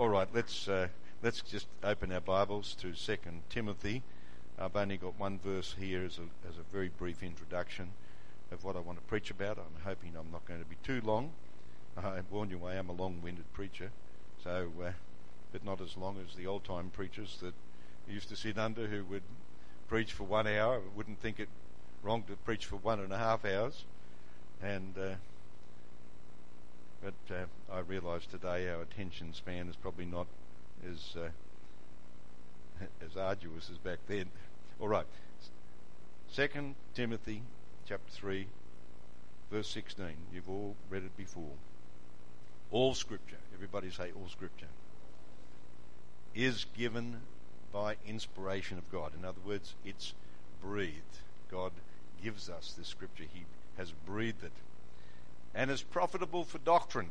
All right, let's uh, let's just open our Bibles to Second Timothy. I've only got one verse here as a as a very brief introduction of what I want to preach about. I'm hoping I'm not going to be too long. I warn you, I am a long-winded preacher, so uh, but not as long as the old-time preachers that used to sit under who would preach for one hour. I wouldn't think it wrong to preach for one and a half hours, and. Uh, but uh, I realise today our attention span is probably not as uh, as arduous as back then. All right, Second Timothy chapter three, verse sixteen. You've all read it before. All Scripture, everybody say all Scripture, is given by inspiration of God. In other words, it's breathed. God gives us this Scripture. He has breathed it and is profitable for doctrine,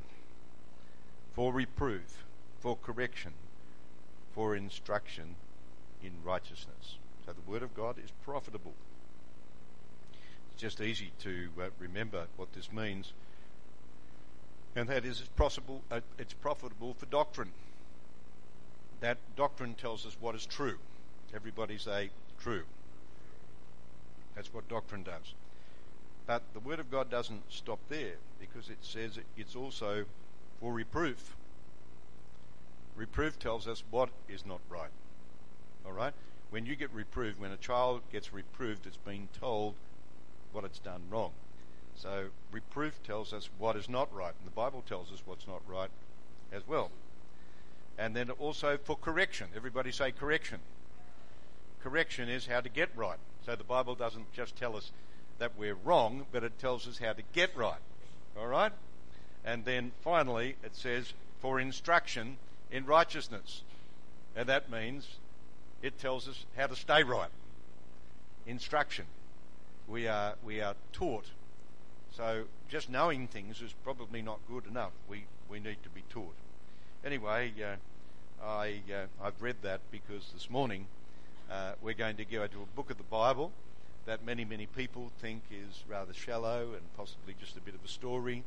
for reproof, for correction, for instruction in righteousness. So the Word of God is profitable. It's just easy to uh, remember what this means. And that is, it's, possible, uh, it's profitable for doctrine. That doctrine tells us what is true. Everybody say true. That's what doctrine does. But the Word of God doesn't stop there because it says it's also for reproof. Reproof tells us what is not right. All right? When you get reproved, when a child gets reproved, it's being told what it's done wrong. So reproof tells us what is not right, and the Bible tells us what's not right as well. And then also for correction. Everybody say correction. Correction is how to get right. So the Bible doesn't just tell us that we're wrong, but it tells us how to get right. All right? And then finally, it says, for instruction in righteousness. And that means it tells us how to stay right. Instruction. We are, we are taught. So just knowing things is probably not good enough. We, we need to be taught. Anyway, uh, I, uh, I've read that because this morning uh, we're going to go to a book of the Bible that many, many people think is rather shallow and possibly just a bit of a story.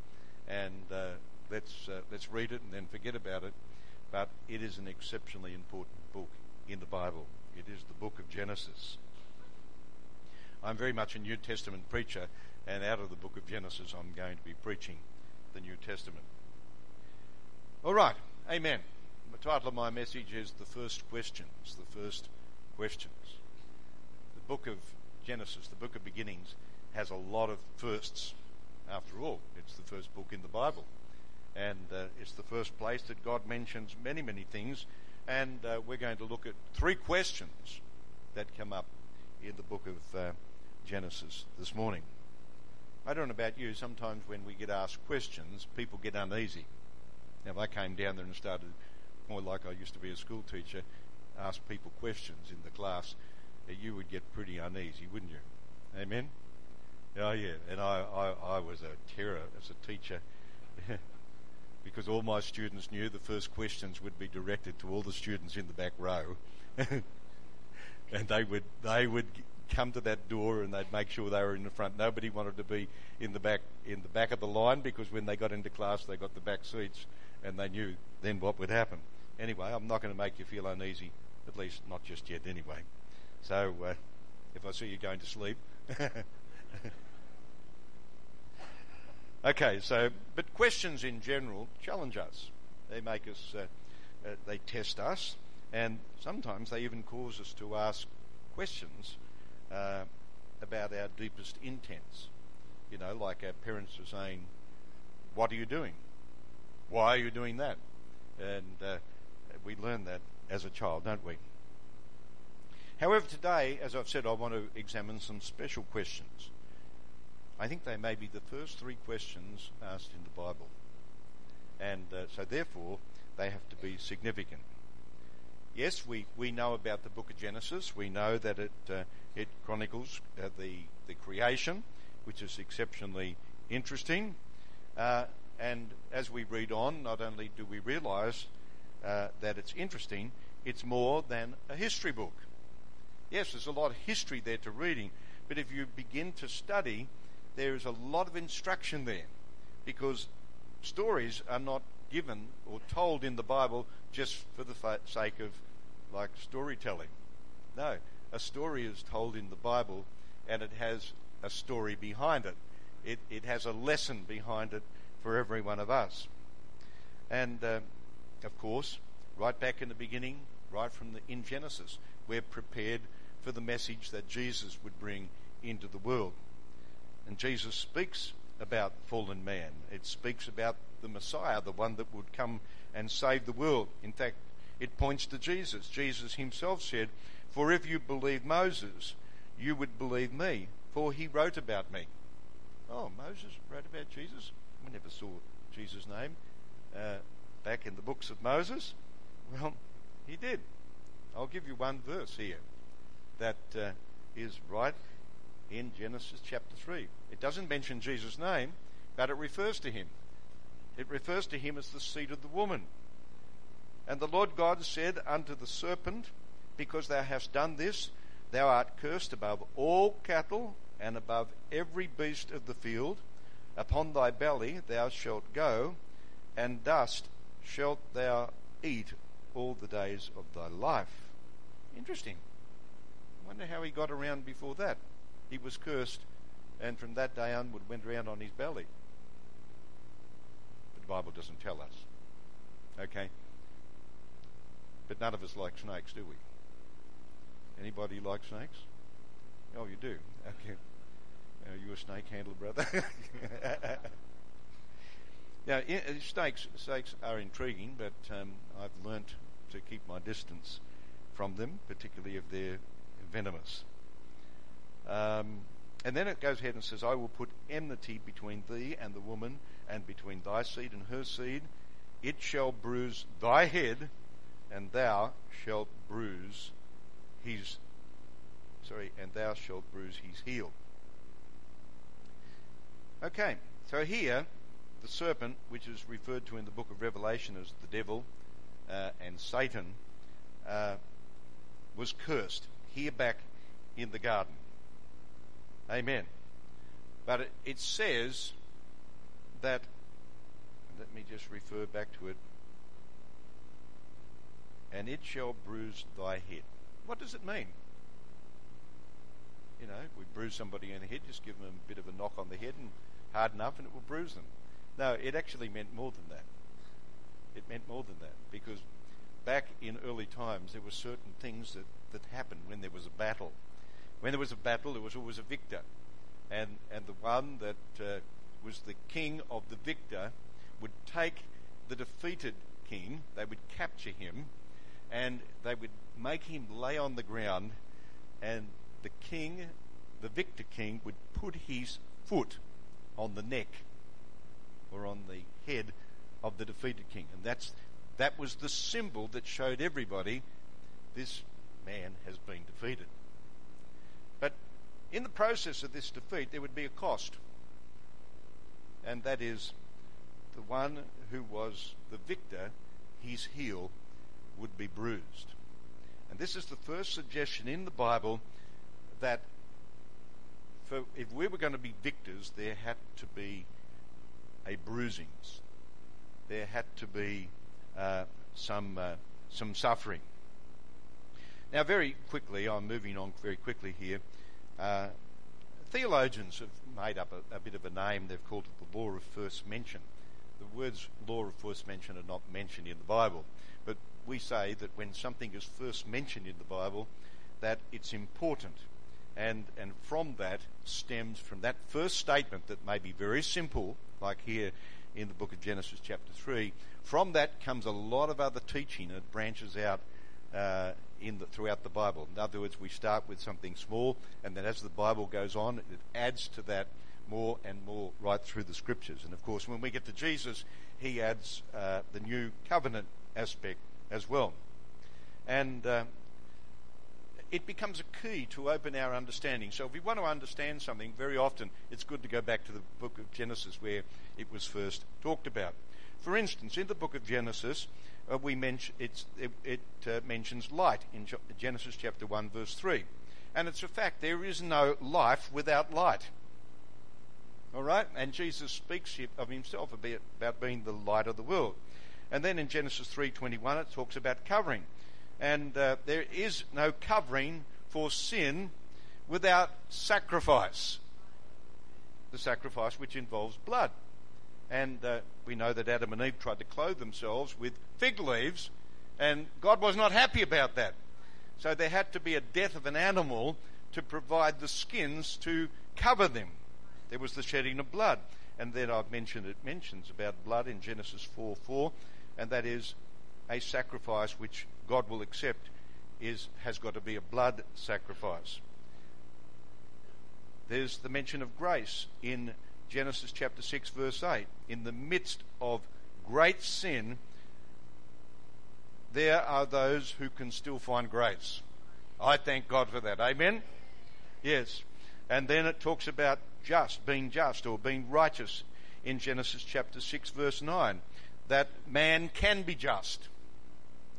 And uh, let's, uh, let's read it and then forget about it. But it is an exceptionally important book in the Bible. It is the book of Genesis. I'm very much a New Testament preacher, and out of the book of Genesis, I'm going to be preaching the New Testament. All right, amen. The title of my message is The First Questions. The First Questions. The book of Genesis, the book of beginnings, has a lot of firsts. After all, it's the first book in the Bible. And uh, it's the first place that God mentions many, many things. And uh, we're going to look at three questions that come up in the book of uh, Genesis this morning. I don't know about you, sometimes when we get asked questions, people get uneasy. Now, if I came down there and started, more like I used to be a school teacher, ask people questions in the class, you would get pretty uneasy, wouldn't you? Amen? Oh, yeah. And I, I, I was a terror as a teacher because all my students knew the first questions would be directed to all the students in the back row. and they would, they would come to that door and they'd make sure they were in the front. Nobody wanted to be in the back, in the back of the line because when they got into class, they got the back seats and they knew then what would happen. Anyway, I'm not going to make you feel uneasy, at least not just yet anyway. So uh, if I see you going to sleep. okay, so, but questions in general challenge us. They make us, uh, uh, they test us, and sometimes they even cause us to ask questions uh, about our deepest intents. You know, like our parents are saying, What are you doing? Why are you doing that? And uh, we learn that as a child, don't we? However, today, as I've said, I want to examine some special questions. I think they may be the first three questions asked in the Bible. And uh, so, therefore, they have to be significant. Yes, we, we know about the book of Genesis. We know that it, uh, it chronicles uh, the, the creation, which is exceptionally interesting. Uh, and as we read on, not only do we realize uh, that it's interesting, it's more than a history book. Yes, there's a lot of history there to reading, but if you begin to study, there is a lot of instruction there because stories are not given or told in the Bible just for the fa- sake of like storytelling. No, a story is told in the Bible and it has a story behind it. It, it has a lesson behind it for every one of us. And uh, of course, right back in the beginning, right from the, in Genesis, we're prepared for the message that Jesus would bring into the world. And Jesus speaks about fallen man. It speaks about the Messiah, the one that would come and save the world. In fact, it points to Jesus. Jesus himself said, For if you believe Moses, you would believe me, for he wrote about me. Oh, Moses wrote about Jesus? We never saw Jesus' name uh, back in the books of Moses. Well, he did. I'll give you one verse here that uh, is right in Genesis chapter 3. It doesn't mention Jesus' name, but it refers to him. It refers to him as the seed of the woman. And the Lord God said unto the serpent, Because thou hast done this, thou art cursed above all cattle and above every beast of the field. Upon thy belly thou shalt go, and dust shalt thou eat all the days of thy life. Interesting. Wonder how he got around before that. He was cursed, and from that day onward went around on his belly. But the Bible doesn't tell us. Okay? But none of us like snakes, do we? Anybody like snakes? Oh, you do. Okay. Are you a snake handler, brother? now, snakes snakes are intriguing, but um, I've learnt to keep my distance from them, particularly if they're venomous. Um, and then it goes ahead and says, I will put enmity between thee and the woman, and between thy seed and her seed. It shall bruise thy head, and thou shalt bruise his sorry, and thou shalt bruise his heel. Okay, so here the serpent, which is referred to in the book of Revelation as the devil uh, and Satan, uh, was cursed here back in the garden. Amen. But it, says that, let me just refer back to it, and it shall bruise thy head. What does it mean? You know, we bruise somebody in the head, just give them a bit of a knock on the head and hard enough and it will bruise them. No, it actually meant more than that. It meant more than that because back in early times there were certain things that, that happened when there was a battle. When there was a battle, there was always a victor. And, and the one that uh, was the king of the victor would take the defeated king, they would capture him, and they would make him lay on the ground, and the king, the victor king, would put his foot on the neck or on the head of the defeated king. And that's that was the symbol that showed everybody this man has been defeated. But in the process of this defeat, there would be a cost. And that is the one who was the victor, his heel would be bruised. And this is the first suggestion in the Bible that for, if we were going to be victors, there had to be a bruisings. There had to be uh, some uh, some suffering. Now, very quickly, I'm moving on very quickly here. Uh, theologians have made up a, a, bit of a name. They've called it the law of first mention. The words law of first mention are not mentioned in the Bible, but we say that when something is first mentioned in the Bible, that it's important. And, and from that stems from that first statement that may be very simple, like here in the book of Genesis, chapter 3. From that comes a lot of other teaching that branches out uh, in the, throughout the Bible. In other words, we start with something small, and then as the Bible goes on, it adds to that more and more right through the scriptures. And of course, when we get to Jesus, he adds uh, the new covenant aspect as well. And uh, it becomes a key to open our understanding. So if we want to understand something, very often it's good to go back to the book of Genesis where it was first talked about. For instance, in the book of Genesis, uh, we it, it uh, mentions light in Genesis chapter 1, verse 3. And it's a fact, there is no life without light. All right? And Jesus speaks of himself about being the light of the world. And then in Genesis 3:21 it talks about covering. And uh, there is no covering for sin without sacrifice. The sacrifice which involves blood. And uh, we know that Adam and Eve tried to clothe themselves with fig leaves, and God was not happy about that. So there had to be a death of an animal to provide the skins to cover them. There was the shedding of blood. And then I've mentioned it mentions about blood in Genesis 4 4, and that is a sacrifice which God will accept is has got to be a blood sacrifice. There's the mention of grace in Genesis chapter 6, verse 8. In the midst of great sin, there are those who can still find grace. I thank God for that. Amen? Yes. And then it talks about just, being just or being righteous in Genesis chapter 6, verse 9. That man can be just.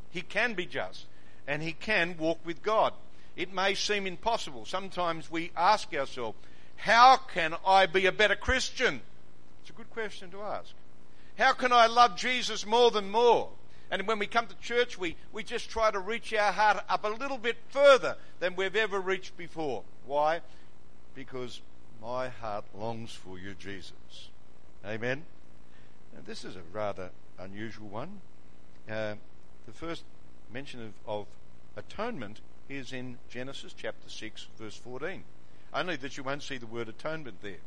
He can be just. And he can walk with God. It may seem impossible. Sometimes we ask ourselves, how can I be a better Christian? It's a good question to ask. How can I love Jesus more than more? And when we come to church, we, we just try to reach our heart up a little bit further than we've ever reached before. Why? Because my heart longs for you, Jesus. Amen? Now, this is a rather unusual one. Uh, the first mention of, of atonement is in Genesis chapter 6, verse 14. Only that you won't see the word atonement there.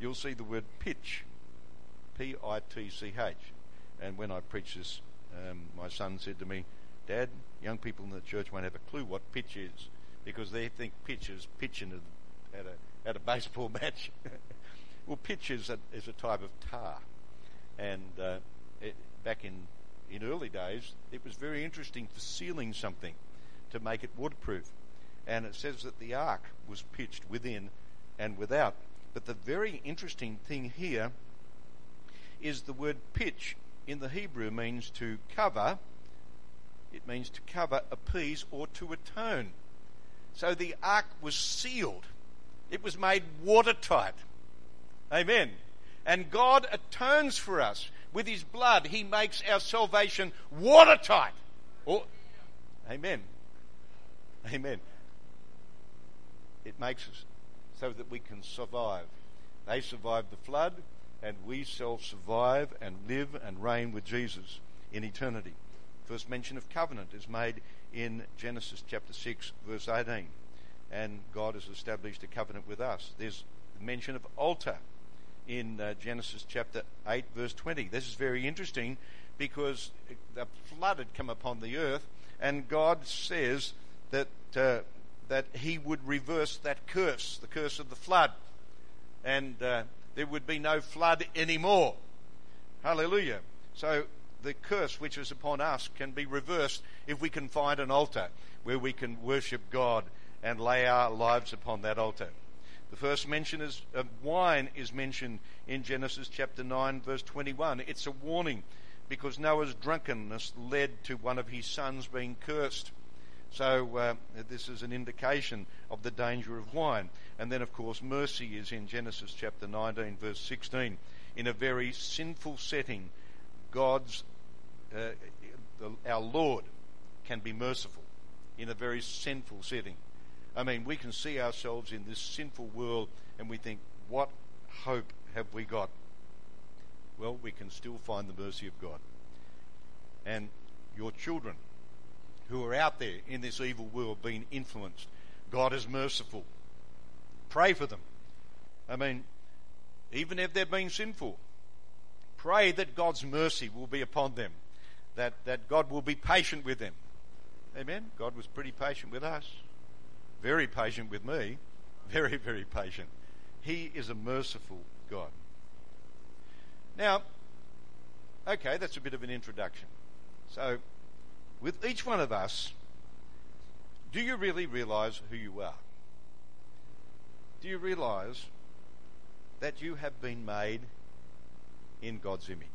You'll see the word pitch. P I T C H. And when I preached this, um, my son said to me, Dad, young people in the church won't have a clue what pitch is because they think pitch is pitching at a, at a baseball match. well, pitch is a, is a type of tar. And uh, it, back in, in early days, it was very interesting for sealing something to make it waterproof and it says that the ark was pitched within and without. But the very interesting thing here is the word pitch in the Hebrew means to cover, it means to cover, appease, or to atone. So the ark was sealed, it was made watertight. Amen. And God atones for us with his blood. He makes our salvation watertight. Or, amen. Amen it makes us so that we can survive. They survived the flood, and we shall survive and live and reign with Jesus in eternity. First mention of covenant is made in Genesis chapter 6, verse 18. And God has established a covenant with us. There's the mention of altar in uh, Genesis chapter 8, verse 20. This is very interesting because the flood had come upon the earth, and God says that uh, that he would reverse that curse, the curse of the flood, and uh, there would be no flood anymore. Hallelujah. So the curse which is upon us can be reversed if we can find an altar where we can worship God and lay our lives upon that altar. The first mention is, of wine is mentioned in Genesis chapter 9, verse 21. It's a warning because Noah's drunkenness led to one of his sons being cursed. So uh, this is an indication of the danger of wine. And then, of course, mercy is in Genesis chapter 19, verse 16. In a very sinful setting, God's, uh, our Lord, can be merciful in a very sinful setting. I mean, we can see ourselves in this sinful world and we think, what hope have we got? Well, we can still find the mercy of God. And your children who are out there in this evil world being influenced. God is merciful. Pray for them. I mean, even if they've been sinful, pray that God's mercy will be upon them, that, that God will be patient with them. Amen. God was pretty patient with us, very patient with me, very, very patient. He is a merciful God. Now, okay, that's a bit of an introduction. So, with each one of us, do you really realize who you are? Do you realize that you have been made in God's image?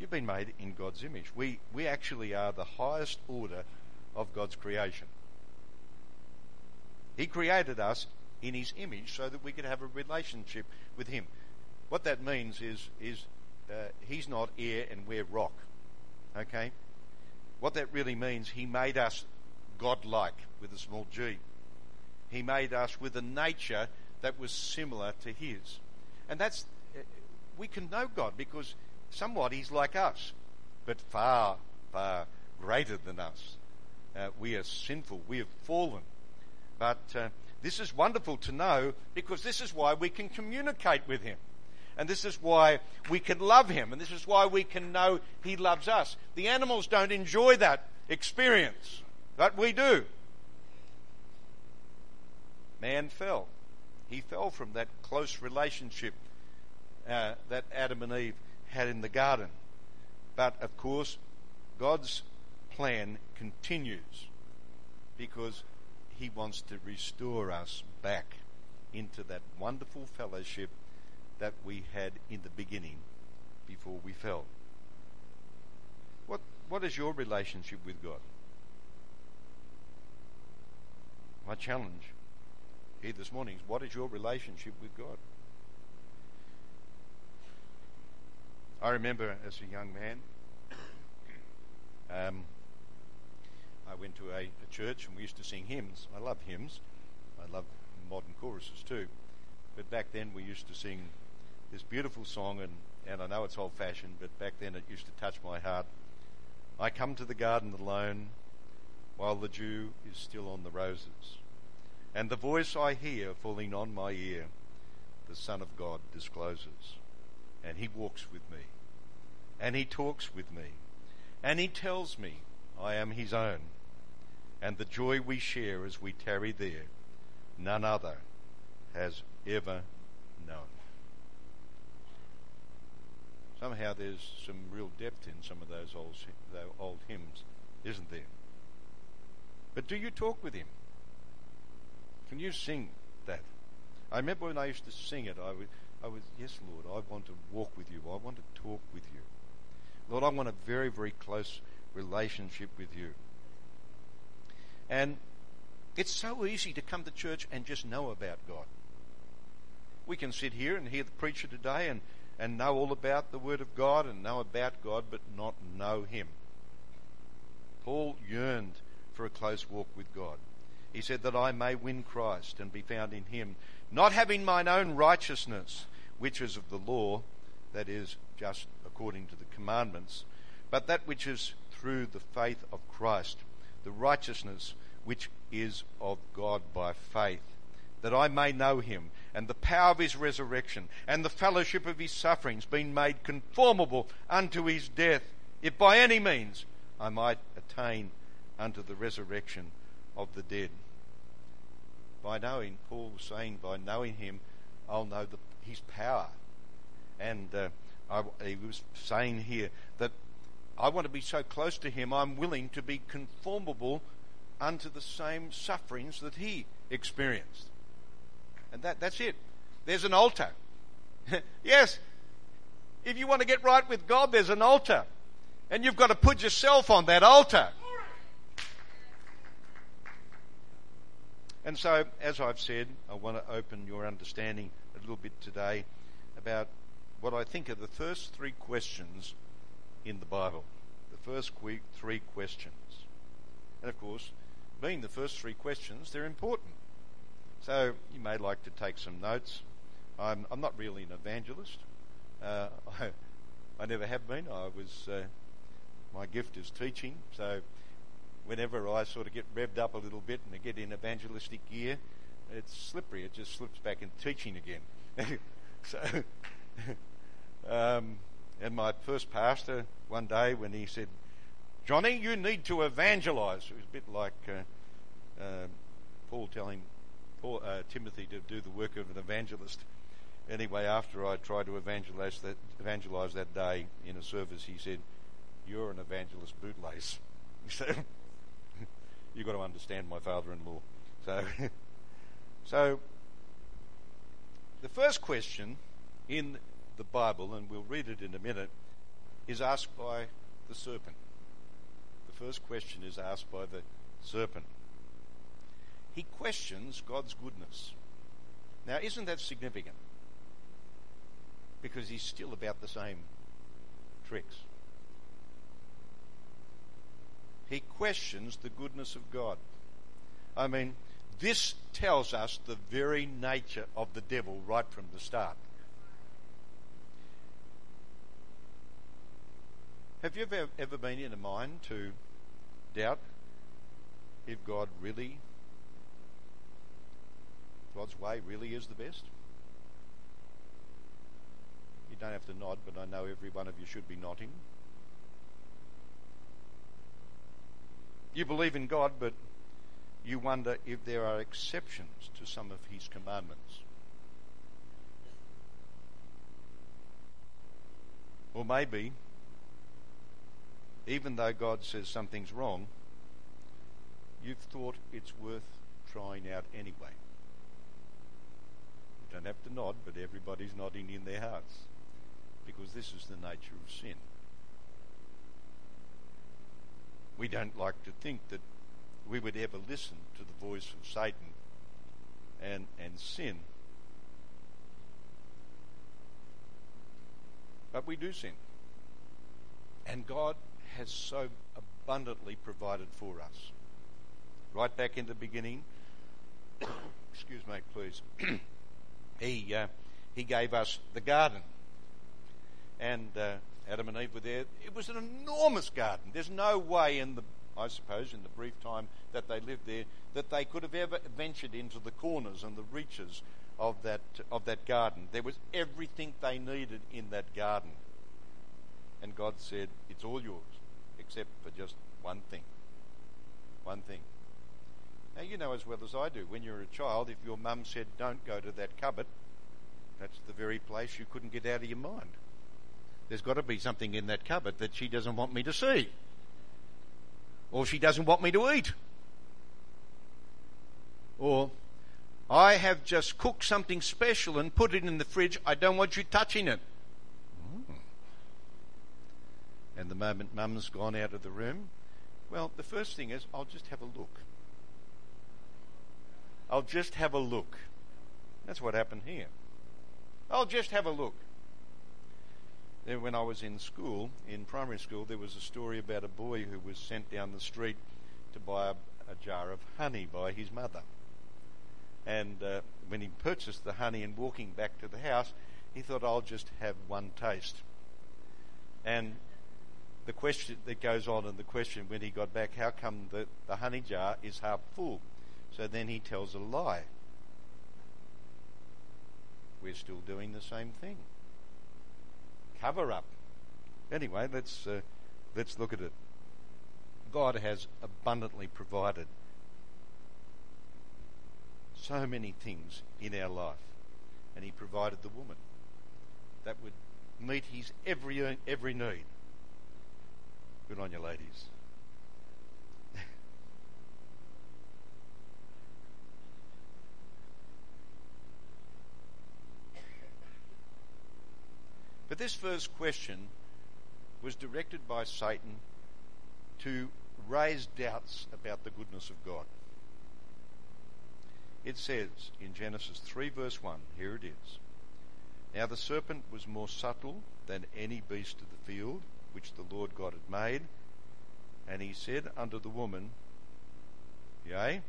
You've been made in God's image. We, we actually are the highest order of God's creation. He created us in His image so that we could have a relationship with Him. what that means is, is uh, he's not air and we're rock. Okay? What that really means, he made us godlike with a small g. He made us with a nature that was similar to his. And that's, uh, we can know God because somewhat he's like us, but far, far greater than us. Uh, we are sinful. We have fallen. But uh, this is wonderful to know because this is why we can communicate with him. And this is why we can love him. And this is why we can know he loves us. The animals don't enjoy that experience, but we do. Man fell. He fell from that close relationship uh, that Adam and Eve had in the garden. But of course, God's plan continues because he wants to restore us back into that wonderful fellowship that we had in the beginning before we fell. What, what is your relationship with God? My challenge here this morning is what is your relationship with God? I remember as a young man, um, I went to a, a, church and we used to sing hymns. I love hymns. I love modern choruses too. But back then we used to sing this beautiful song, and, and I know it's old fashioned, but back then it used to touch my heart. I come to the garden alone while the dew is still on the roses, and the voice I hear falling on my ear, the Son of God discloses, and he walks with me, and he talks with me, and he tells me I am his own, and the joy we share as we tarry there, none other has ever known somehow there's some real depth in some of those old, those old hymns, isn't there? But do you talk with him? Can you sing that? I remember when I used to sing it, I would, I was, yes, Lord, I want to walk with you. I want to talk with you. Lord, I want a very, very close relationship with you. And it's so easy to come to church and just know about God. We can sit here and hear the preacher today and and know all about the Word of God and know about God, but not know Him. Paul yearned for a close walk with God. He said that I may win Christ and be found in Him, not having mine own righteousness, which is of the law, that is, just according to the commandments, but that which is through the faith of Christ, the righteousness which is of God by faith, that I may know Him and the power of his resurrection and the fellowship of his sufferings, being made conformable unto his death, if by any means I might attain unto the resurrection of the dead. By knowing, Paul was saying, by knowing him, I'll know the, his power. And uh, I, he was saying here that I want to be so close to him, I'm willing to be conformable unto the same sufferings that he experienced. And that, that's it. There's an altar. yes, if you want to get right with God, there's an altar. And you've got to put yourself on that altar. And so, as I've said, I want to open your understanding a little bit today about what I think are the first three questions in the Bible. The first three questions. And of course, being the first three questions, they're important. So you may like to take some notes. I'm, I'm not really an evangelist. Uh, I, I, never have been. I was uh, my gift is teaching. So whenever I sort of get revved up a little bit and I get in evangelistic gear, it's slippery. It just slips back into teaching again. so, um, and my first pastor one day when he said, "Johnny, you need to evangelize," it was a bit like uh, uh Paul telling Paul, uh, Timothy to do the work of an evangelist. Anyway, after I tried to evangelize that, evangelize that day in a service, he said, "You're an evangelist bootlace." So you've got to understand my father-in-law. So, so the first question in the Bible, and we'll read it in a minute, is asked by the serpent. The first question is asked by the serpent he questions God's goodness. Now, isn't that significant? because he's still about the same tricks. He questions the goodness of God. I mean, this tells us the very nature of the devil right from the start. Have you ever, ever been in a mind to doubt if God really, God's way really is the best? You don't have to nod, but I know every one of you should be nodding. You believe in God, but you wonder if there are exceptions to some of His commandments. Or maybe even though God says something's wrong, you've thought it's worth trying out anyway. Don't have to nod, but everybody's nodding in their hearts because this is the nature of sin. We don't like to think that we would ever listen to the voice of Satan and, and sin. But we do sin. And God has so abundantly provided for us. Right back in the beginning, excuse me, please. He uh, he gave us the garden, and uh, Adam and Eve were there. It was an enormous garden. There's no way in the I suppose in the brief time that they lived there that they could have ever ventured into the corners and the reaches of that of that garden. There was everything they needed in that garden. And God said, It's all yours except for just one thing. One thing. Now, you know as well as I do, when you're a child, if your mum said, don't go to that cupboard, that's the very place you couldn't get out of your mind. There's got to be something in that cupboard that she doesn't want me to see. Or she doesn't want me to eat. Or, I have just cooked something special and put it in the fridge. I don't want you touching it. And the moment mum's gone out of the room, well, the first thing is, I'll just have a look. I'll just have a look. That's what happened here. I'll just have a look. Then, when I was in school, in primary school, there was a story about a boy who was sent down the street to buy a, a jar of honey by his mother. And uh, when he purchased the honey and walking back to the house, he thought, I'll just have one taste. And the question that goes on and the question when he got back, how come the, the honey jar is half full? So then he tells a lie. We're still doing the same thing. Cover up. Anyway, let's uh, let's look at it. God has abundantly provided so many things in our life, and He provided the woman that would meet His every every need. Good on you, ladies. But this first question was directed by Satan to raise doubts about the goodness of God. It says in Genesis 3, verse 1, here it is. Now the serpent was more subtle than any beast of the field which the Lord God had made. And he said unto the woman, Yea,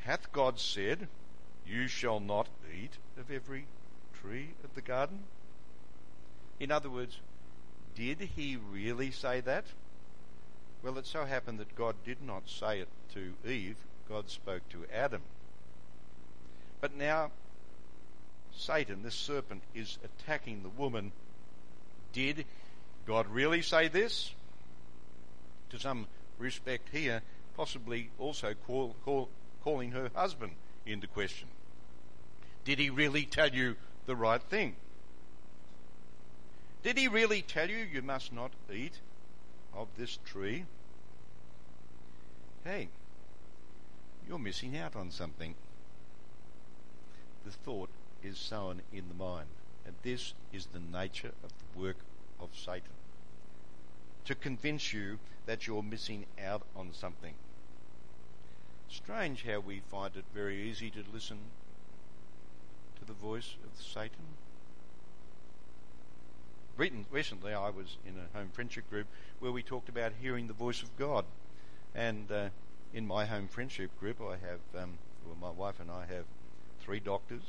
hath God said, You shall not eat of every tree of the garden? In other words, did he really say that? Well, it so happened that God did not say it to Eve, God spoke to Adam. But now, Satan, this serpent, is attacking the woman. Did God really say this? To some respect here, possibly also call, call, calling her husband into question. Did he really tell you the right thing? Did he really tell you you must not eat of this tree? Hey, you're missing out on something. The thought is sown in the mind, and this is the nature of the work of Satan to convince you that you're missing out on something. Strange how we find it very easy to listen to the voice of Satan. Recently I was in a home friendship group where we talked about hearing the voice of God. And uh, in my home friendship group, I have, um, well, my wife and I have three doctors,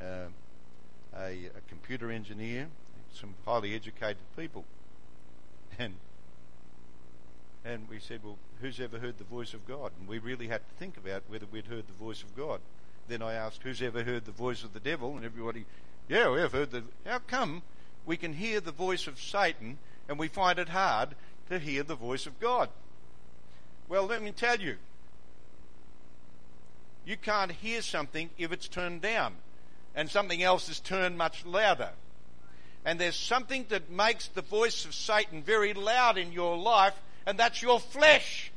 uh, a, a computer engineer, some highly educated people. And and we said, well, who's ever heard the voice of God? And we really had to think about whether we'd heard the voice of God. Then I asked, who's ever heard the voice of the devil? And everybody, yeah, we have heard the. How come we can hear the voice of Satan and we find it hard to hear the voice of God? Well, let me tell you. You can't hear something if it's turned down, and something else is turned much louder. And there's something that makes the voice of Satan very loud in your life, and that's your flesh.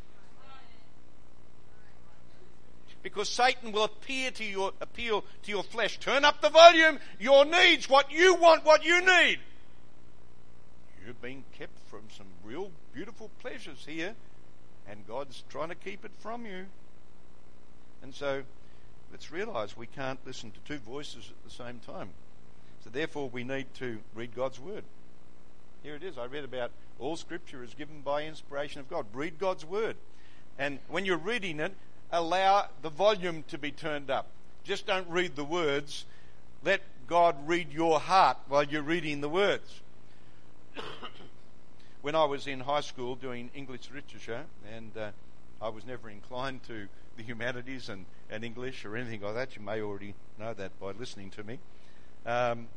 Because Satan will appear to your, appeal to your flesh. Turn up the volume, your needs, what you want, what you need. You've been kept from some real beautiful pleasures here, and God's trying to keep it from you. And so let's realize we can't listen to two voices at the same time. So therefore, we need to read God's Word. Here it is. I read about all Scripture is given by inspiration of God. Read God's Word. And when you're reading it, allow the volume to be turned up. Just don't read the words. Let God read your heart while you're reading the words. when I was in high school doing English literature, and uh, I was never inclined to the humanities and, and English or anything like that, you may already know that by listening to me. Um,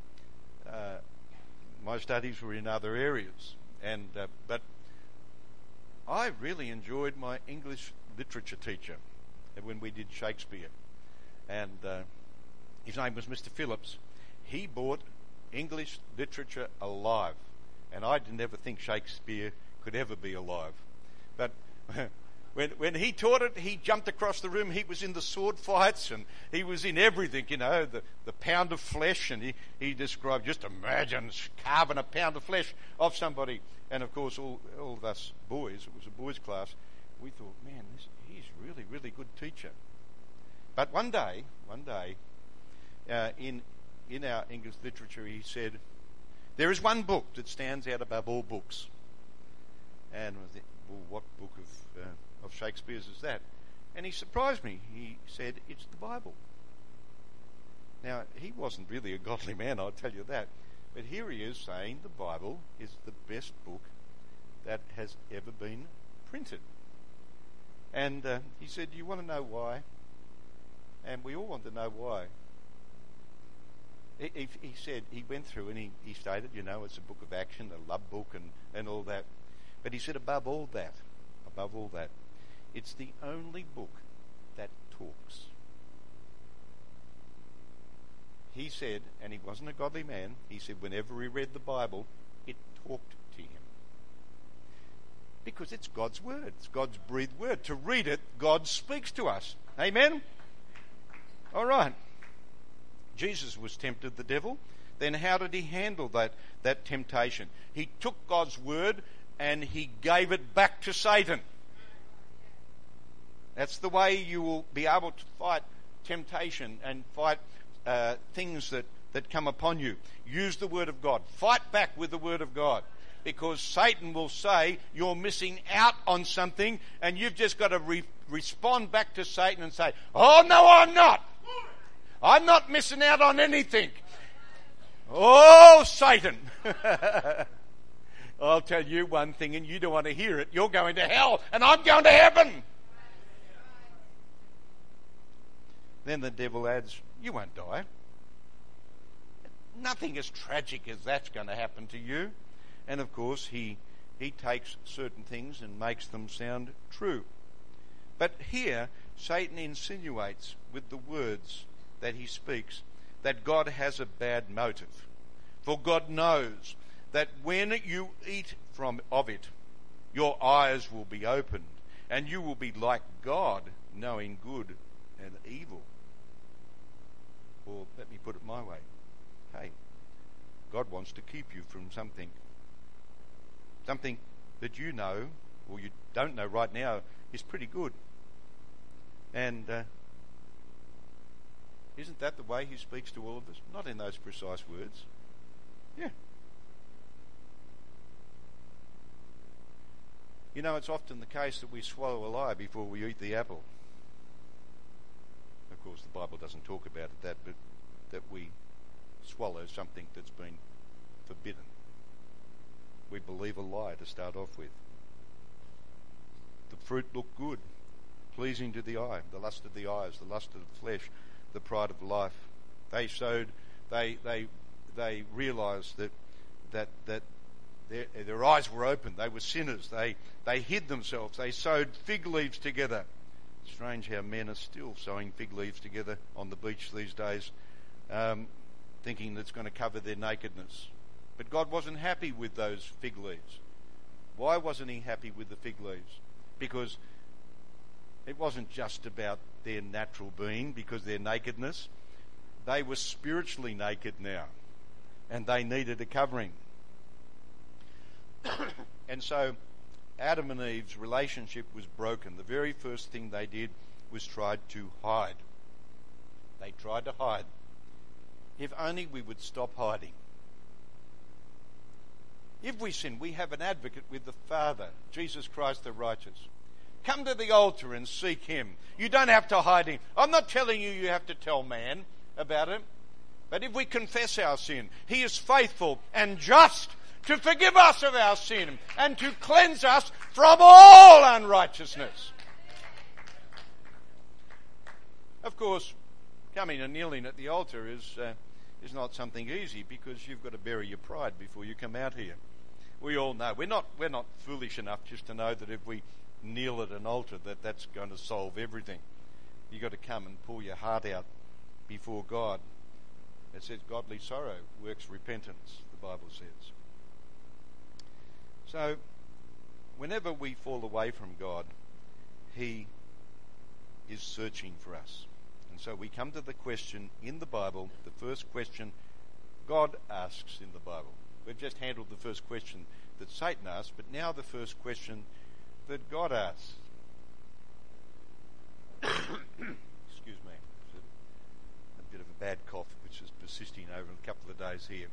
uh, my studies were in other areas, and uh, but I really enjoyed my English literature teacher when we did Shakespeare, and uh, his name was Mr. Phillips. He bought English literature alive, and I didn't ever think Shakespeare could ever be alive, but When, when he taught it, he jumped across the room. He was in the sword fights and he was in everything, you know, the, the pound of flesh. And he, he described, just imagine carving a pound of flesh off somebody. And of course, all, all of us boys, it was a boys' class, we thought, man, this, really, really good teacher. But one day, one day, uh, in, in our English literature, he said, there is one book that stands out above all books. And well, what book of uh, of Shakespeare's is that? And he surprised me. He said, It's the Bible. Now, he wasn't really a godly man, I'll tell you that. But here he is saying the Bible is the best book that has ever been printed. And uh, he said, You want to know why? And we all want to know why. He, he, he, said, he went through and he, he stated, you know, it's a book of action, a love book, and, and all that. But he said, above all that, above all that, it's the only book that talks. He said, and he wasn't a godly man, he said, whenever he read the Bible, it talked. Because it's God's word, it's God's breathed word. To read it, God speaks to us. Amen? All right. Jesus was tempted the devil. Then how did he handle that, that temptation? He took God's word and he gave it back to Satan. That's the way you will be able to fight temptation and fight uh, things that, that come upon you. Use the Word of God. Fight back with the Word of God. Because Satan will say you're missing out on something, and you've just got to re- respond back to Satan and say, Oh, no, I'm not. I'm not missing out on anything. Oh, Satan. I'll tell you one thing, and you don't want to hear it. You're going to hell, and I'm going to heaven. Then the devil adds, You won't die. Nothing as tragic as that's going to happen to you. And of course, he, he takes certain things and makes them sound true. But here, Satan insinuates with the words that he speaks that God has a bad motive. For God knows that when you eat from of it, your eyes will be opened, and you will be like God, knowing good and evil. Or let me put it my way. Hey, God wants to keep you from something something that you know or you don't know right now is pretty good. And uh, isn't that the way he speaks to all of us? Not in those precise words. Yeah. You know, it's often the case that we swallow a lie before we eat the apple. Of course, the Bible doesn't talk about it that, but that we swallow something that's been forbidden. We believe a lie to start off with. The fruit looked good, pleasing to the eye, the lust of the eyes, the lust of the flesh, the pride of life. They showed, they, they, they realized that, that, that their, their eyes were open. They were sinners. They, they hid themselves. They sewed fig leaves together. Strange how men are still sewing fig leaves together on the beach these days, um, thinking that's going to cover their nakedness. But God wasn't happy with those fig leaves. Why wasn't He happy with the fig leaves? Because it wasn't just about their natural being, because their nakedness. They were spiritually naked now, and they needed a covering. and so Adam and Eve's relationship was broken. The very first thing they did was tried to hide. They tried to hide. If only we would stop hiding. If we sin, we have an advocate with the Father, Jesus Christ the righteous. Come to the altar and seek Him. You don't have to hide Him. I'm not telling you you have to tell man about it. But if we confess our sin, He is faithful and just to forgive us of our sin and to cleanse us from all unrighteousness. Of course, coming and kneeling at the altar is, uh, is not something easy because you've got to bury your pride before you come out here. We all know we're not we're not foolish enough just to know that if we kneel at an altar that that's going to solve everything. You've got to come and pull your heart out before God. It says godly sorrow works repentance, the Bible says. So, whenever we fall away from God, He is searching for us. And so we come to the question in the Bible, the first question God asks in the Bible. We've just handled the first question that Satan asked, but now the first question that God asks. Excuse me. A, a bit of a bad cough which is persisting over a couple of days here.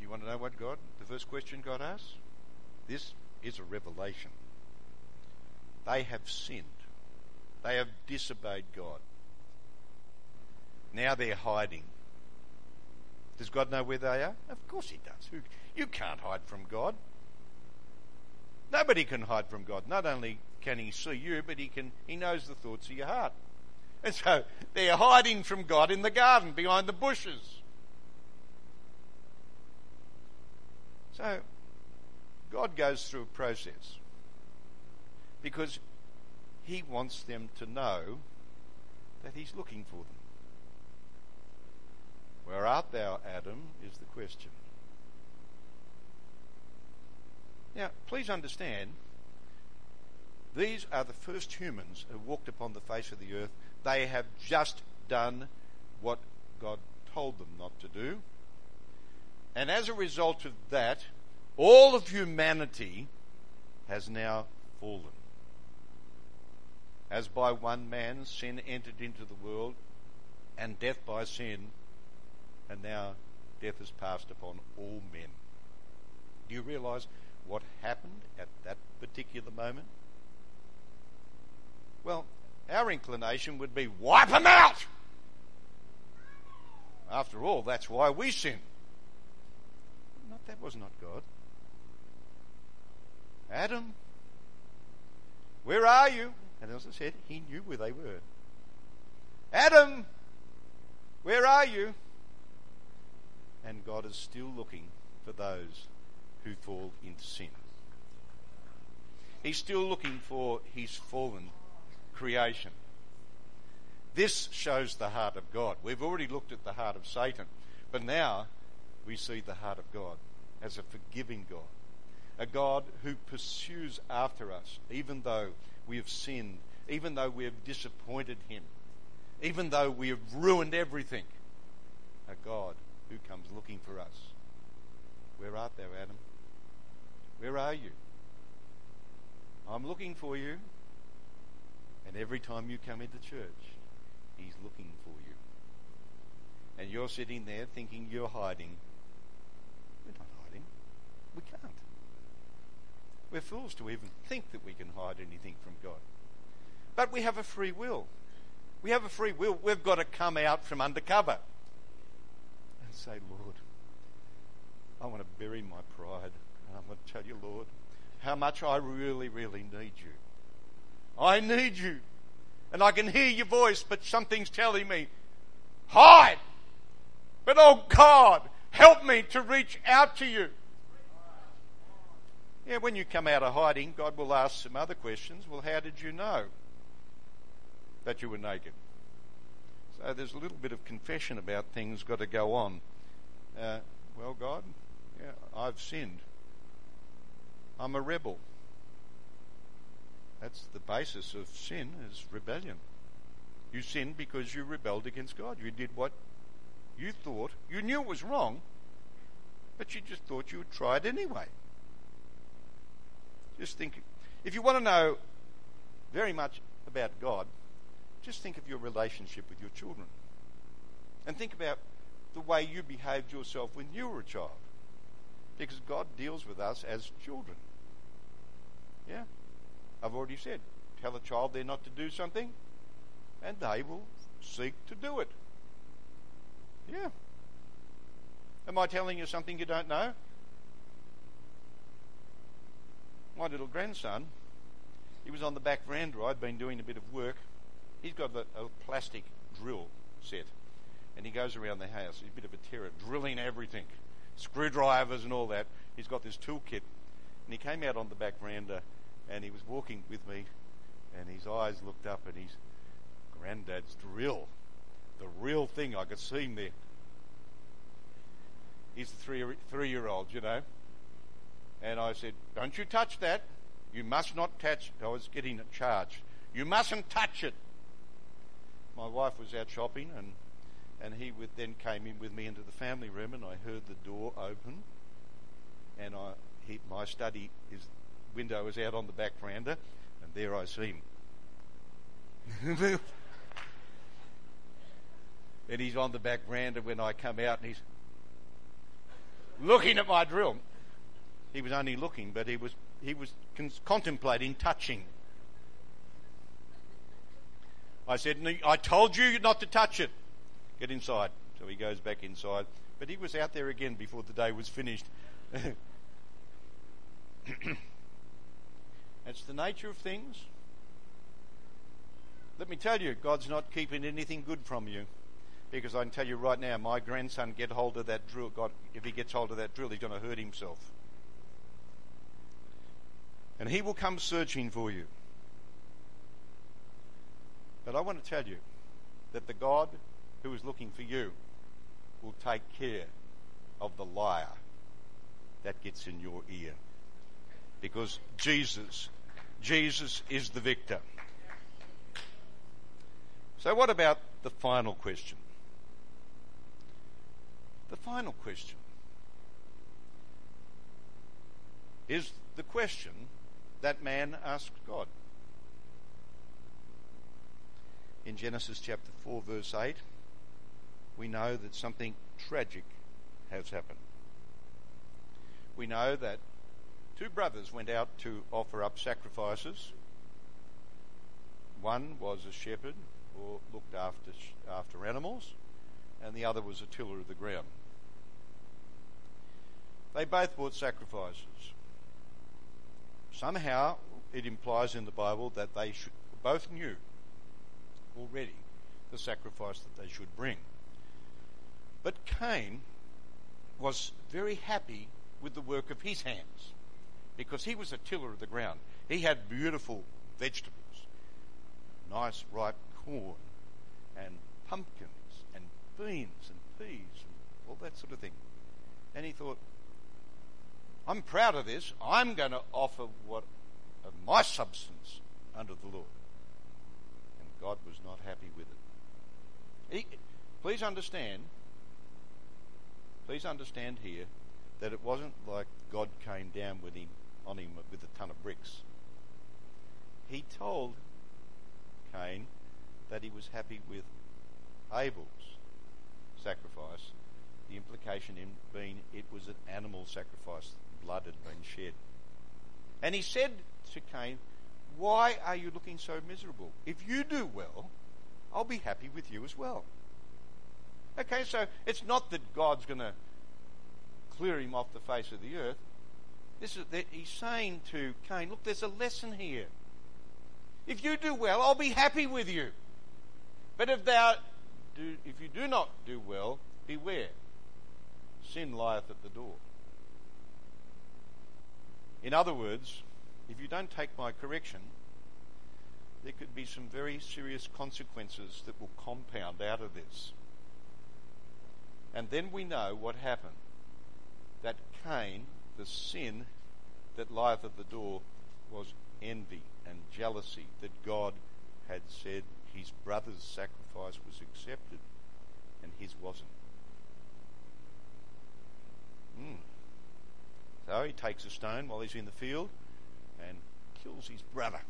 You want to know what God, the first question God asks? This is a revelation. They have sinned. They have disobeyed God. Now they're hiding. Does God know where they are? Of course He does. You can't hide from God. Nobody can hide from God. Not only can He see you, but He can He knows the thoughts of your heart. And so they're hiding from God in the garden behind the bushes. So God goes through a process because He wants them to know that He's looking for them. Where art thou, Adam, is the question. Now, please understand, these are the first humans who walked upon the face of the earth. They have just done what God told them not to do. And as a result of that, all of humanity has now fallen. As by one man sin entered into the world, and death by sin, and now death has passed upon all men. Do you realize what happened at that particular moment? Well, our inclination would be wipe them out! After all, that's why we sin. Not, that was not God. Adam, where are you? And as I said, he knew where they were. Adam, where are you? And God is still looking for those who fall into sin. He's still looking for his fallen creation. This shows the heart of God. We've already looked at the heart of Satan, but now we see the heart of God as a forgiving God, a God who pursues after us, even though we have sinned, even though we have disappointed Him, even though we have ruined everything. A God who comes looking for us. Where art thou, Adam? Where are you? I'm looking for you. And every time you come into church, He's looking for you. And you're sitting there thinking you're hiding. We're not hiding. We can't. Fools to even think that we can hide anything from God. But we have a free will. We have a free will. We've got to come out from undercover and say, Lord, I want to bury my pride. And I'm going to tell you, Lord, how much I really, really need you. I need you. And I can hear your voice, but something's telling me, hide. But oh God, help me to reach out to you. Yeah, when you come out of hiding, God will ask some other questions. Well, how did you know that you were naked? So there's a little bit of confession about things got to go on. Uh, well, God, yeah, I've sinned. I'm a rebel. That's the basis of sin is rebellion. You sinned because you rebelled against God. You did what you thought you knew it was wrong, but you just thought you would try it anyway. Just think if you want to know very much about God, just think of your relationship with your children. And think about the way you behaved yourself when you were a child. Because God deals with us as children. Yeah? I've already said, tell a child they're not to do something, and they will seek to do it. Yeah. Am I telling you something you don't know? My little grandson, he was on the back veranda. I'd been doing a bit of work. He's got a, a plastic drill set, and he goes around the house. He's a bit of a terror, drilling everything screwdrivers and all that. He's got this toolkit. And he came out on the back veranda and he was walking with me and his eyes looked up and his granddad's drill. The real thing. I could see him there. He's a three, three year old, you know. And I said, Don't you touch that. You must not touch. I was getting a charge. You mustn't touch it. My wife was out shopping and and he would, then came in with me into the family room, and I heard the door open, and I he, my study his window was out on the back veranda, and there I see him. and he's on the back veranda when I come out, and he's looking at my drill. He was only looking, but he was he was con- contemplating touching. I said, I told you not to touch it. Get inside. So he goes back inside. But he was out there again before the day was finished. That's the nature of things. Let me tell you, God's not keeping anything good from you. Because I can tell you right now, my grandson get hold of that drill. God, if he gets hold of that drill, he's going to hurt himself. And he will come searching for you. But I want to tell you that the God who is looking for you will take care of the liar that gets in your ear. Because Jesus, Jesus is the victor. So, what about the final question? The final question is the question that man asked God. In Genesis chapter 4, verse 8, we know that something tragic has happened. We know that two brothers went out to offer up sacrifices. One was a shepherd or looked after after animals, and the other was a tiller of the ground. They both brought sacrifices. Somehow, it implies in the Bible that they should, both knew already the sacrifice that they should bring. But Cain was very happy with the work of his hands because he was a tiller of the ground. He had beautiful vegetables, nice ripe corn, and pumpkins, and beans, and peas, and all that sort of thing. And he thought, I'm proud of this. I'm going to offer what of my substance unto the Lord. And God was not happy with it. He, please understand, Please understand here that it wasn't like God came down with him on him with a ton of bricks. He told Cain that he was happy with Abel's sacrifice. The implication in being it was an animal sacrifice, blood had been shed. And he said to Cain, Why are you looking so miserable? If you do well, I'll be happy with you as well. Okay, so it's not that God's going to clear him off the face of the earth. This is that he's saying to Cain, look, there's a lesson here. If you do well, I'll be happy with you. But if thou do, if you do not do well, beware. Sin lieth at the door. In other words, if you don't take my correction, there could be some very serious consequences that will compound out of this. And then we know what happened. That Cain, the sin that lieth at the door, was envy and jealousy that God had said his brother's sacrifice was accepted and his wasn't. Mm. So he takes a stone while he's in the field and kills his brother.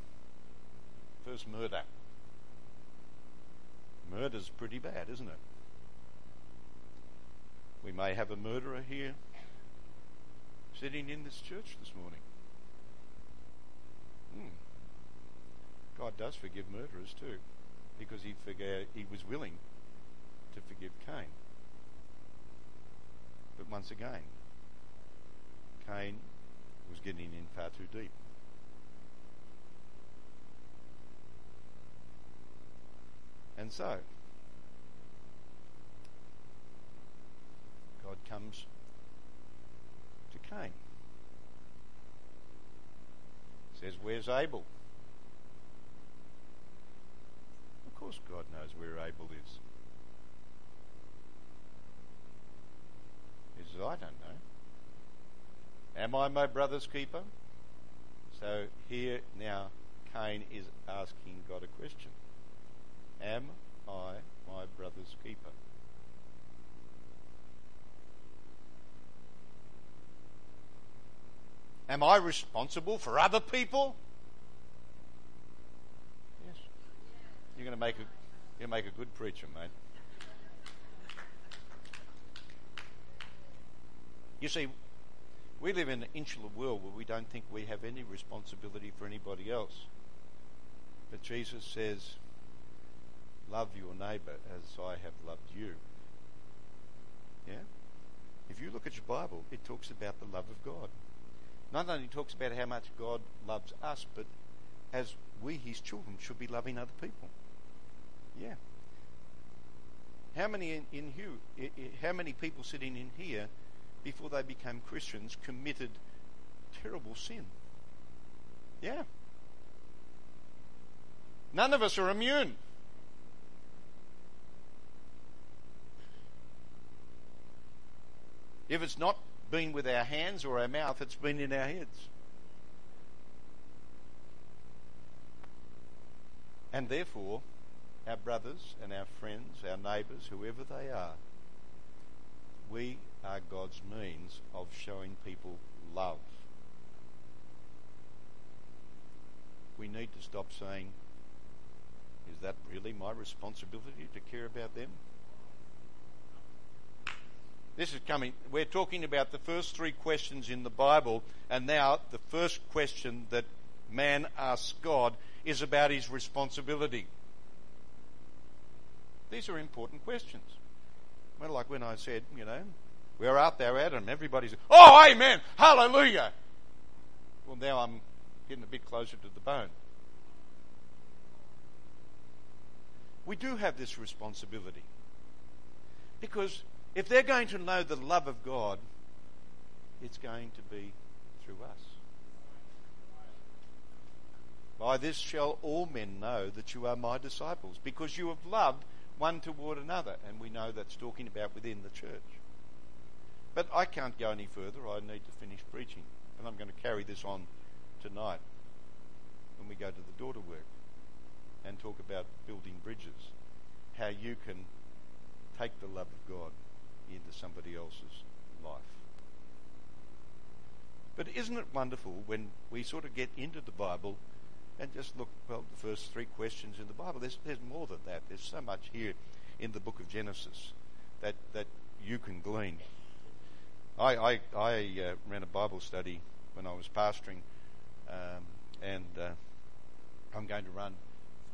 First murder. Murder's pretty bad, isn't it? We may have a murderer here sitting in this church this morning. Hmm. God does forgive murderers too, because he forgave, he was willing to forgive Cain. But once again, Cain was getting in far too deep. And so, God comes to Cain. Says, Where's Abel? Of course, God knows where Abel is. He says, I don't know. Am I my brother's keeper? So here now, Cain is asking God a question Am I my brother's keeper? Am I responsible for other people? Yes. You're going to make a, you're make a good preacher, mate. You see, we live in an insular world where we don't think we have any responsibility for anybody else. But Jesus says, Love your neighbour as I have loved you. Yeah? If you look at your Bible, it talks about the love of God. Not only talks about how much God loves us, but as we, his children, should be loving other people. Yeah. How many in, in how many people sitting in here before they became Christians committed terrible sin? Yeah. None of us are immune. If it's not been with our hands or our mouth, it's been in our heads. And therefore, our brothers and our friends, our neighbours, whoever they are, we are God's means of showing people love. We need to stop saying, is that really my responsibility to care about them? This is coming. We're talking about the first three questions in the Bible, and now the first question that man asks God is about his responsibility. These are important questions. Well, like when I said, you know, we're out there, Adam. Everybody's, oh, amen, hallelujah. Well, now I'm getting a bit closer to the bone. We do have this responsibility because if they're going to know the love of God, it's going to be through us. By this shall all men know that you are my disciples, because you have loved one toward another. And we know that's talking about within the church. But I can't go any further. I need to finish preaching. And I'm going to carry this on tonight when we go to the daughter work and talk about building bridges. How you can take the love of God into somebody else's life. But isn't it wonderful when we sort of get into the Bible and just look, well, the first three questions in the Bible? There's, there's more than that. There's so much here in the book of Genesis that, that you can glean. I, I, I uh, ran a Bible study when I was pastoring um, and uh, I'm going to run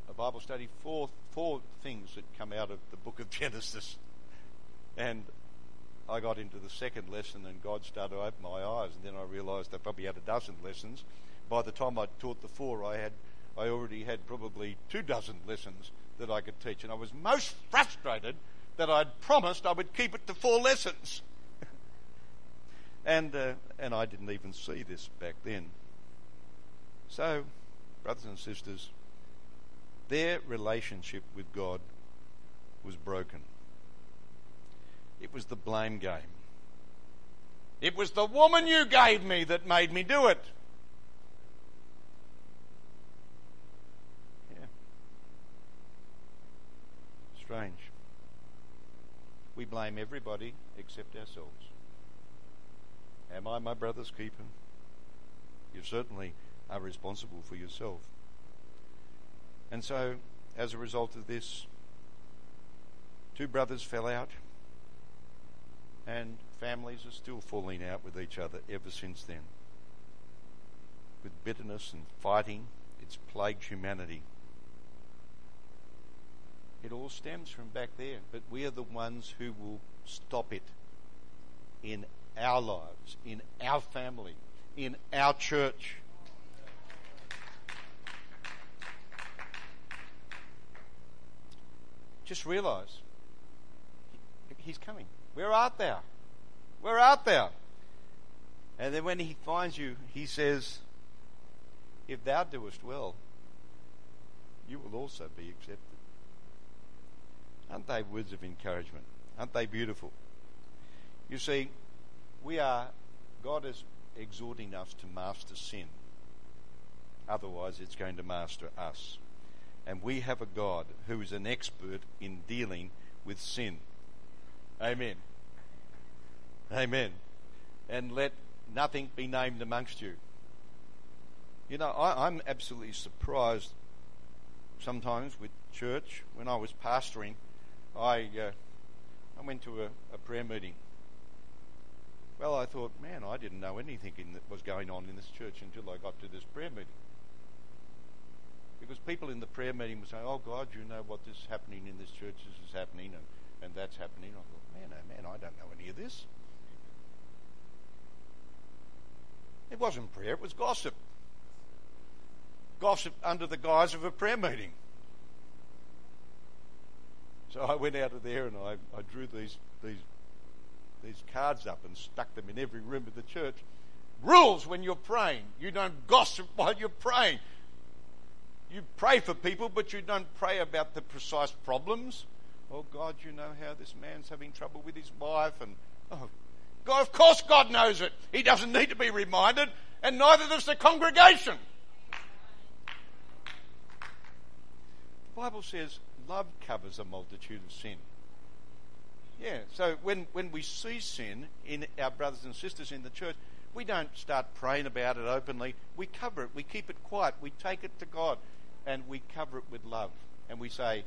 a Bible study. Four four things that come out of the book of Genesis, and I got into the second lesson, and God started to open my eyes, and then I realised I probably had a dozen lessons. By the time I taught the four, I had I already had probably two dozen lessons that I could teach, and I was most frustrated that I'd promised I would keep it to four lessons. And uh, and I didn't even see this back then. So, brothers and sisters, their relationship with God was broken. It was the blame game. It was the woman you gave me that made me do it. Yeah. Strange. We blame everybody except ourselves. Am I my brother's keeper? You certainly are responsible for yourself. And so, as a result of this, two brothers fell out, and families are still falling out with each other ever since then. With bitterness and fighting, it's plagued humanity. It all stems from back there, but we are the ones who will stop it in our lives, in our family, in our church. Just realize he's coming. Where art thou? Where art thou? And then when he finds you, he says, If thou doest well, you will also be accepted. Aren't they words of encouragement? Aren't they beautiful? You see, we are, God is exhorting us to master sin. Otherwise, it's going to master us. And we have a God who is an expert in dealing with sin. Amen. Amen. And let nothing be named amongst you. You know, I, am absolutely surprised sometimes with church. When I was pastoring, I uh, I went to a, a, prayer meeting. Well, I thought, man, I didn't know anything that was going on in this church until I got to this prayer meeting. Because people in the prayer meeting were saying, "Oh God, you know what is happening in this church? This is happening, and, and that's happening." I thought, man, oh man, I don't know any of this. It wasn't prayer; it was gossip. Gossip under the guise of a prayer meeting. So I went out of there and I, I drew these, these, these cards up and stuck them in every room of the church. Rules when you're praying. You don't gossip while you're praying. You pray for people, but you don't pray about the precise problems. Oh, God, you know how this man's having trouble with his wife. And, oh, God, of course, God knows it. He doesn't need to be reminded, and neither does the congregation. The Bible says love covers a multitude of sin. Yeah, so when, when we see sin in our brothers and sisters in the church, we don't start praying about it openly. We cover it. We keep it quiet. We take it to God and we cover it with love. And we say,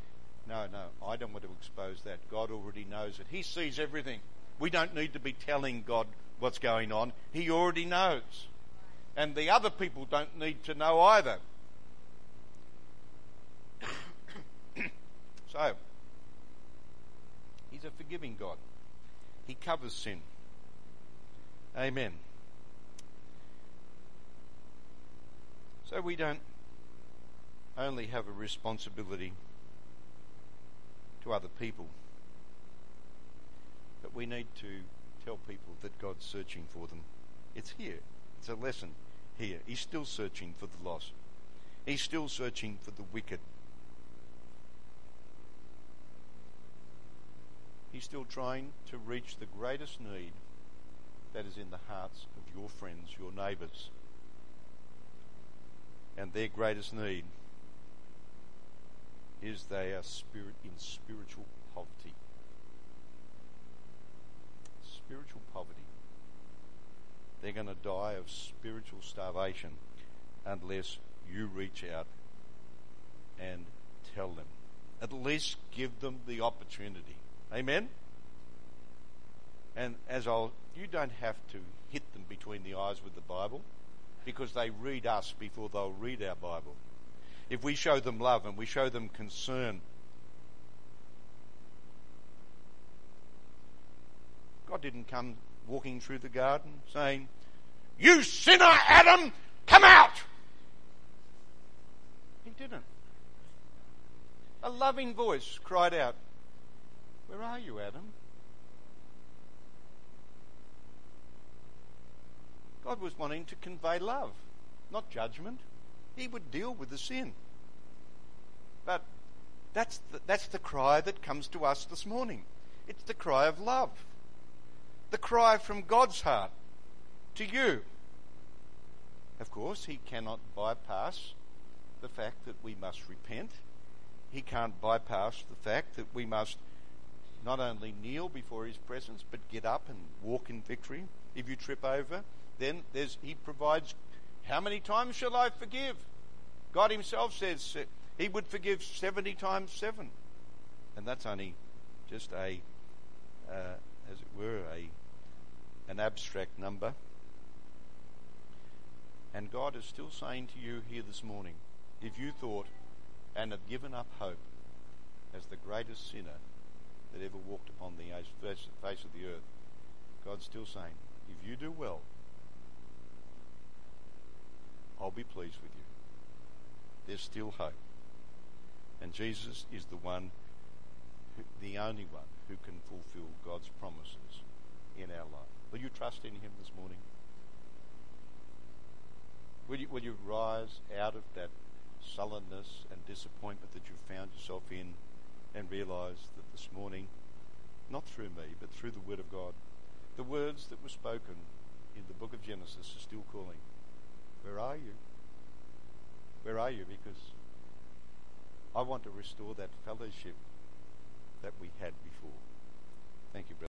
no, no, I don't want to expose that. God already knows it. He sees everything. We don't need to be telling God what's going on. He already knows. And the other people don't need to know either. So, A forgiving God. He covers sin. Amen. So we don't only have a responsibility to other people, but we need to tell people that God's searching for them. It's here. It's a lesson here. He's still searching for the lost. He's still searching for the wicked. He's still trying to reach the greatest need that is in the hearts of your friends, your neighbours. And their greatest need is they are spirit in spiritual poverty. Spiritual poverty. They're going to die of spiritual starvation unless you reach out and tell them. At least give them the opportunity. Amen? And as I'll, you don't have to hit them between the eyes with the Bible. because they read us before they'll read our Bible. If we show them love and we show them concern, God didn't come walking through the garden saying, You sinner, Adam, come out! He didn't. A loving voice cried out, Where are you, Adam? God was wanting to convey love, not judgment. He would deal with the sin. But that's the, that's the cry that comes to us this morning. It's the cry of love. The cry from God's heart to you. Of course, He cannot bypass the fact that we must repent. He can't bypass the fact that we must not only kneel before His presence, but get up and walk in victory. If you trip over, then there's, He provides. How many times shall I forgive? God Himself says He would forgive 70 times 7. And that's only just a, uh, as it were, a an abstract number. And God is still saying to you here this morning, if you thought and have given up hope as the greatest sinner that ever walked upon the face of the earth, God's still saying, if you do well, I'll be pleased with you. There's still hope. And Jesus is the one, who, the only one who can fulfill God's promises in our life. Will you trust in Him this morning? Will you, will you rise out of that sullenness and disappointment that you found yourself in and realize that this morning, not through me, but through the Word of God, the words that were spoken in the book of Genesis are still calling. Where are you? Where are you? Because I want to restore that fellowship that we had before. Thank you, brother.